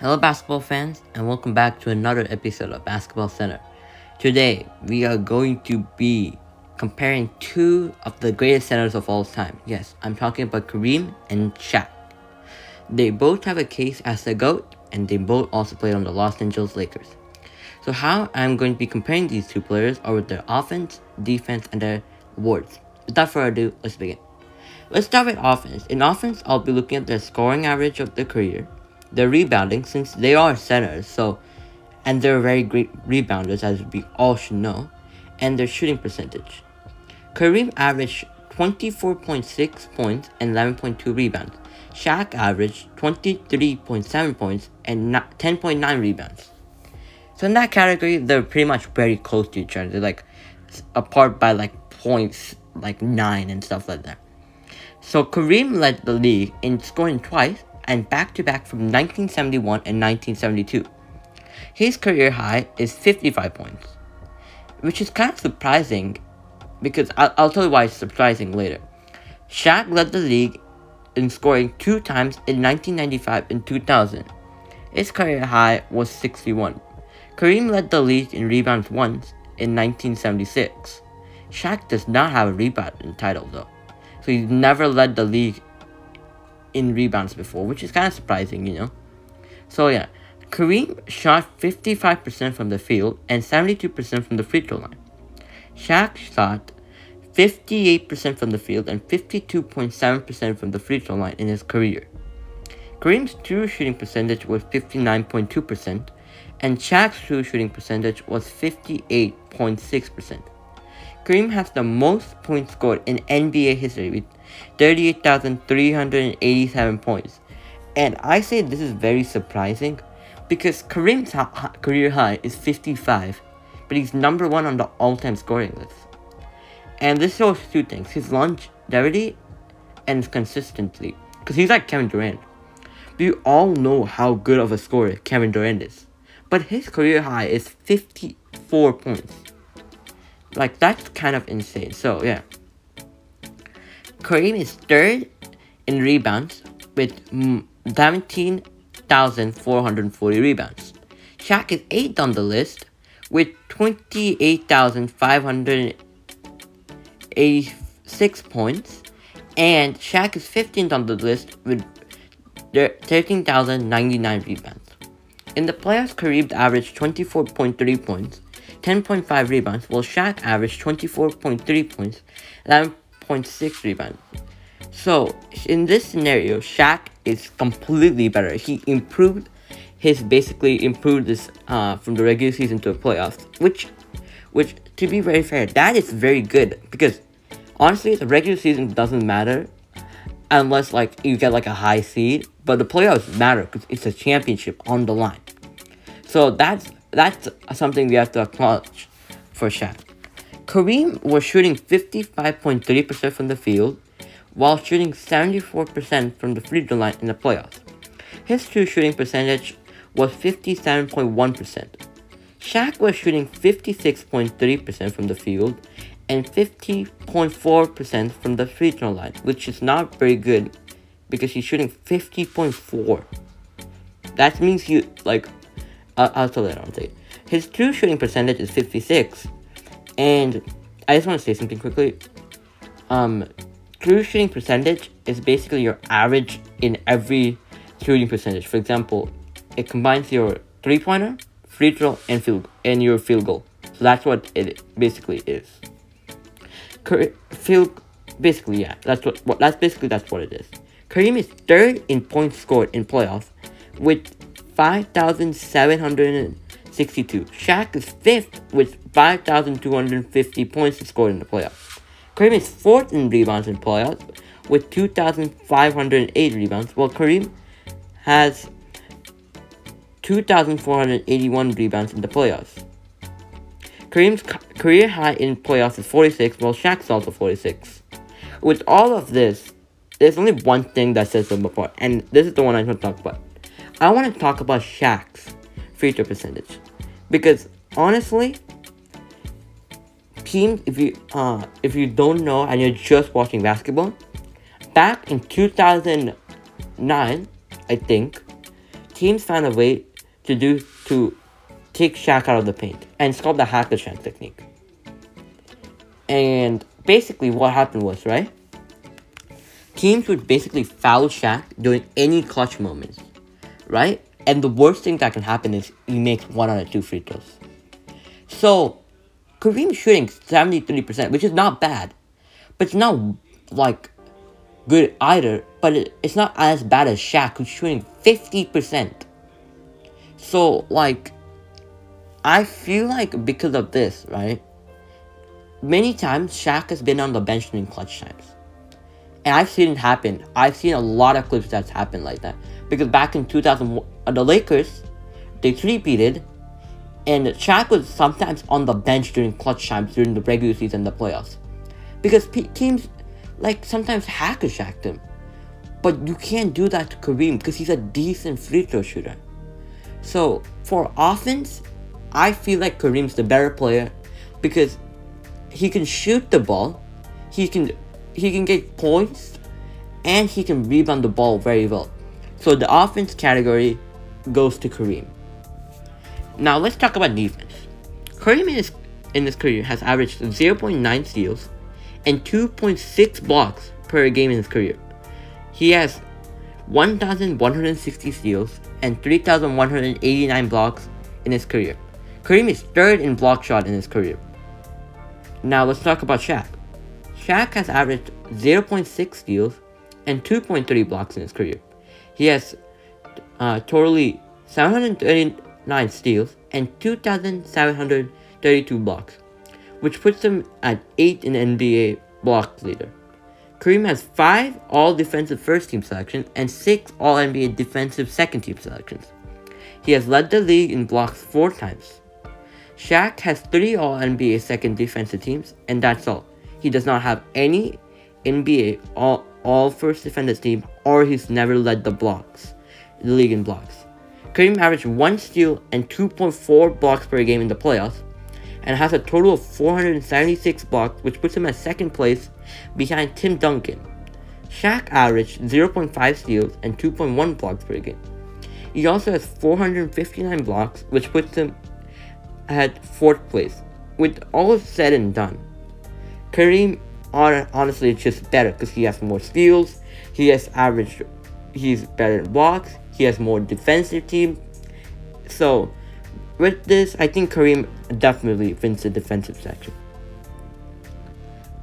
Hello, basketball fans, and welcome back to another episode of Basketball Center. Today, we are going to be comparing two of the greatest centers of all time. Yes, I'm talking about Kareem and Shaq. They both have a case as the GOAT, and they both also played on the Los Angeles Lakers. So, how I'm going to be comparing these two players are with their offense, defense, and their awards. Without further ado, let's begin. Let's start with offense. In offense, I'll be looking at their scoring average of their career they're rebounding since they are centers, so and they're very great rebounders as we all should know, and their shooting percentage. Kareem averaged 24.6 points and 11.2 rebounds. Shaq averaged 23.7 points and 10.9 rebounds. So in that category, they're pretty much very close to each other. They're like apart by like points, like nine and stuff like that. So Kareem led the league in scoring twice and back to back from 1971 and 1972. His career high is 55 points, which is kind of surprising because I'll, I'll tell you why it's surprising later. Shaq led the league in scoring two times in 1995 and 2000. His career high was 61. Kareem led the league in rebounds once in 1976. Shaq does not have a rebound title though, so he's never led the league in rebounds before, which is kind of surprising, you know. So yeah, Kareem shot 55% from the field and 72% from the free throw line. Shaq shot 58% from the field and 52.7% from the free throw line in his career. Kareem's true shooting percentage was 59.2%, and Shaq's true shooting percentage was 58.6%. Kareem has the most points scored in NBA history with 38,387 points. And I say this is very surprising because Kareem's ha- career high is 55, but he's number one on the all time scoring list. And this shows two things his longevity and his consistency. Because he's like Kevin Durant. We all know how good of a scorer Kevin Durant is. But his career high is 54 points. Like, that's kind of insane. So, yeah. Kareem is third in rebounds with 17,440 rebounds. Shaq is eighth on the list with 28,586 points. And Shaq is 15th on the list with 13,099 rebounds. In the playoffs, Kareem averaged 24.3 points, 10.5 rebounds, while Shaq averaged 24.3 points, 11.6 rebounds. So, in this scenario, Shaq is completely better. He improved his basically improved this uh, from the regular season to the playoffs, which, which to be very fair, that is very good because honestly, the regular season doesn't matter unless like you get like a high seed, but the playoffs matter because it's a championship on the line. So that's that's something we have to acknowledge for Shaq. Kareem was shooting 55.3% from the field, while shooting 74% from the free throw line in the playoffs. His true shooting percentage was 57.1%. Shaq was shooting 56.3% from the field and 50.4% from the free throw line, which is not very good because he's shooting 50.4. That means you like I'll, I'll tell that on. His true shooting percentage is 56. And I just want to say something quickly. Um, true shooting percentage is basically your average in every shooting percentage. For example, it combines your three pointer, free throw, and field and your field goal. So that's what it basically is. Field, basically, yeah, that's what, what that's basically that's what it is. Kareem is third in points scored in playoffs with 5,762. Shaq is fifth with 5,250 points scored in the playoffs. Kareem is fourth in rebounds in playoffs with 2,508 rebounds, while Kareem has 2,481 rebounds in the playoffs. Kareem's career high in playoffs is 46, while Shaq's also 46. With all of this, there's only one thing that sets them apart, and this is the one I want to talk about. I want to talk about Shaq's free throw percentage because honestly, teams if you uh if you don't know and you're just watching basketball, back in 2009, I think, teams found a way to do to take Shaq out of the paint, and it's called the hack the Shaq technique. And basically, what happened was right. Teams would basically foul Shaq during any clutch moments, right? And the worst thing that can happen is he makes one out of two free throws. So, Kareem shooting 73%, which is not bad. But it's not, like, good either. But it, it's not as bad as Shaq, who's shooting 50%. So, like, I feel like because of this, right? Many times, Shaq has been on the bench during clutch times. And I've seen it happen. I've seen a lot of clips that's happened like that. Because back in 2001, uh, the Lakers, they three-peated, and Shaq was sometimes on the bench during clutch times during the regular season, the playoffs. Because teams, like, sometimes hack a Shaq them. But you can't do that to Kareem because he's a decent free throw shooter. So, for offense, I feel like Kareem's the better player because he can shoot the ball, he can he can get points, and he can rebound the ball very well. So the offense category goes to Kareem. Now let's talk about defense. Kareem in his, in his career has averaged 0.9 steals and 2.6 blocks per game in his career. He has 1,160 steals and 3,189 blocks in his career. Kareem is third in block shot in his career. Now let's talk about Shaq. Shaq has averaged 0.6 steals and 2.3 blocks in his career. He has uh, totally 739 steals and 2,732 blocks, which puts him at 8 in NBA block leader. Kareem has 5 All Defensive First Team selections and 6 All NBA Defensive Second Team selections. He has led the league in blocks 4 times. Shaq has 3 All NBA Second Defensive Teams, and that's all he does not have any NBA all, all first defenders team or he's never led the blocks, the league in blocks. Kareem averaged 1 steal and 2.4 blocks per game in the playoffs and has a total of 476 blocks which puts him at second place behind Tim Duncan. Shaq averaged 0.5 steals and 2.1 blocks per game. He also has 459 blocks which puts him at fourth place. With all said and done, Kareem, honestly, it's just better because he has more steals. He has average. He's better in blocks. He has more defensive team. So, with this, I think Kareem definitely wins the defensive section.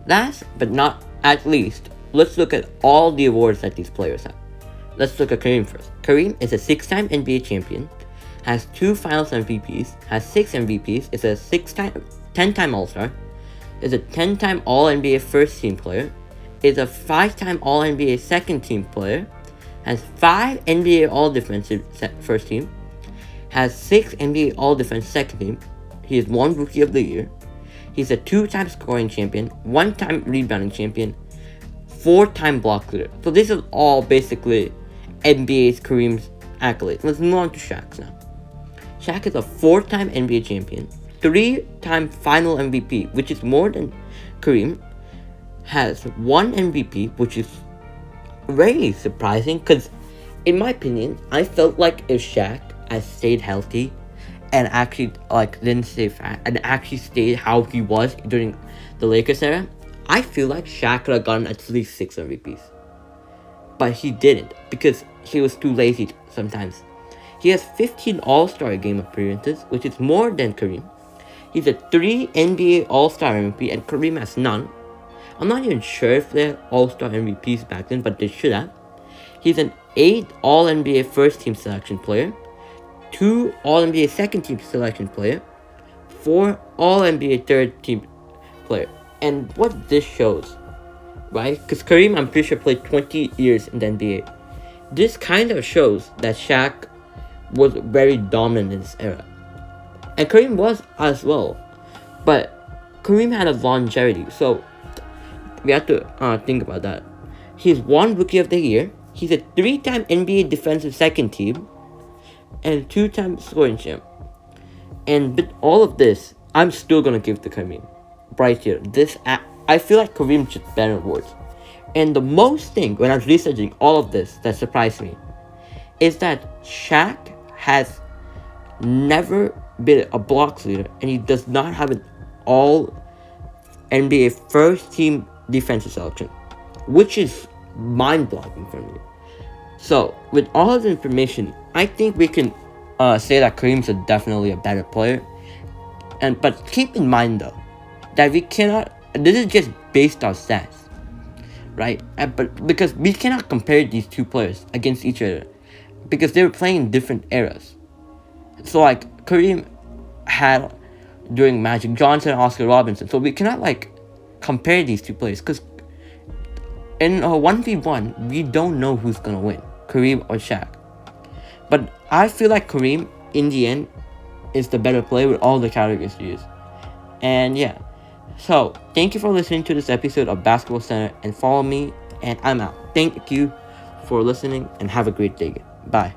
Last but not at least, let's look at all the awards that these players have. Let's look at Kareem first. Kareem is a six-time NBA champion, has two Finals MVPs, has six MVPs, is a six-time, ten-time All-Star, is a 10-time All-NBA first-team player, is a 5-time All-NBA second-team player, has 5 NBA All-Defensive first team, has 6 NBA All-Defense second team, he is one Rookie of the Year, he's a 2-time scoring champion, 1-time rebounding champion, 4-time block leader. So this is all basically NBA's Kareem's accolades. Let's move on to Shaq's now. Shaq is a 4-time NBA champion, three-time final MVP, which is more than Kareem, has one MVP, which is very surprising because, in my opinion, I felt like if Shaq had stayed healthy and actually like didn't stay fat and actually stayed how he was during the Lakers era, I feel like Shaq could have gotten at least six MVPs. But he didn't because he was too lazy sometimes. He has 15 All-Star game appearances, which is more than Kareem. He's a 3 NBA All-Star MVP and Kareem has none. I'm not even sure if they're All-Star MVPs back then, but they should have. He's an 8 All-NBA First Team Selection player, 2 All-NBA Second Team Selection player, 4 All-NBA Third Team player. And what this shows, right? Because Kareem, I'm pretty sure, played 20 years in the NBA. This kind of shows that Shaq was very dominant in this era. And Kareem was as well. But Kareem had a longevity, so we have to uh, think about that. He's one Rookie of the Year. He's a three-time NBA Defensive Second Team, and two-time scoring champ. And with all of this, I'm still gonna give to Kareem. Right here, this I feel like Kareem should better awards. And the most thing when I was researching all of this that surprised me is that Shaq has never been a blocks leader, and he does not have an all NBA first team defensive selection, which is mind blowing for me. So, with all of the information, I think we can uh, say that Kareem's a definitely a better player. And but keep in mind though that we cannot. This is just based on stats, right? And, but because we cannot compare these two players against each other, because they were playing in different eras. So like Kareem had during Magic Johnson, and Oscar Robinson. So we cannot like compare these two players because in a 1v1, we don't know who's gonna win, Kareem or Shaq. But I feel like Kareem, in the end, is the better player with all the categories used. And yeah. So, thank you for listening to this episode of Basketball Center and follow me, and I'm out. Thank you for listening and have a great day. Bye.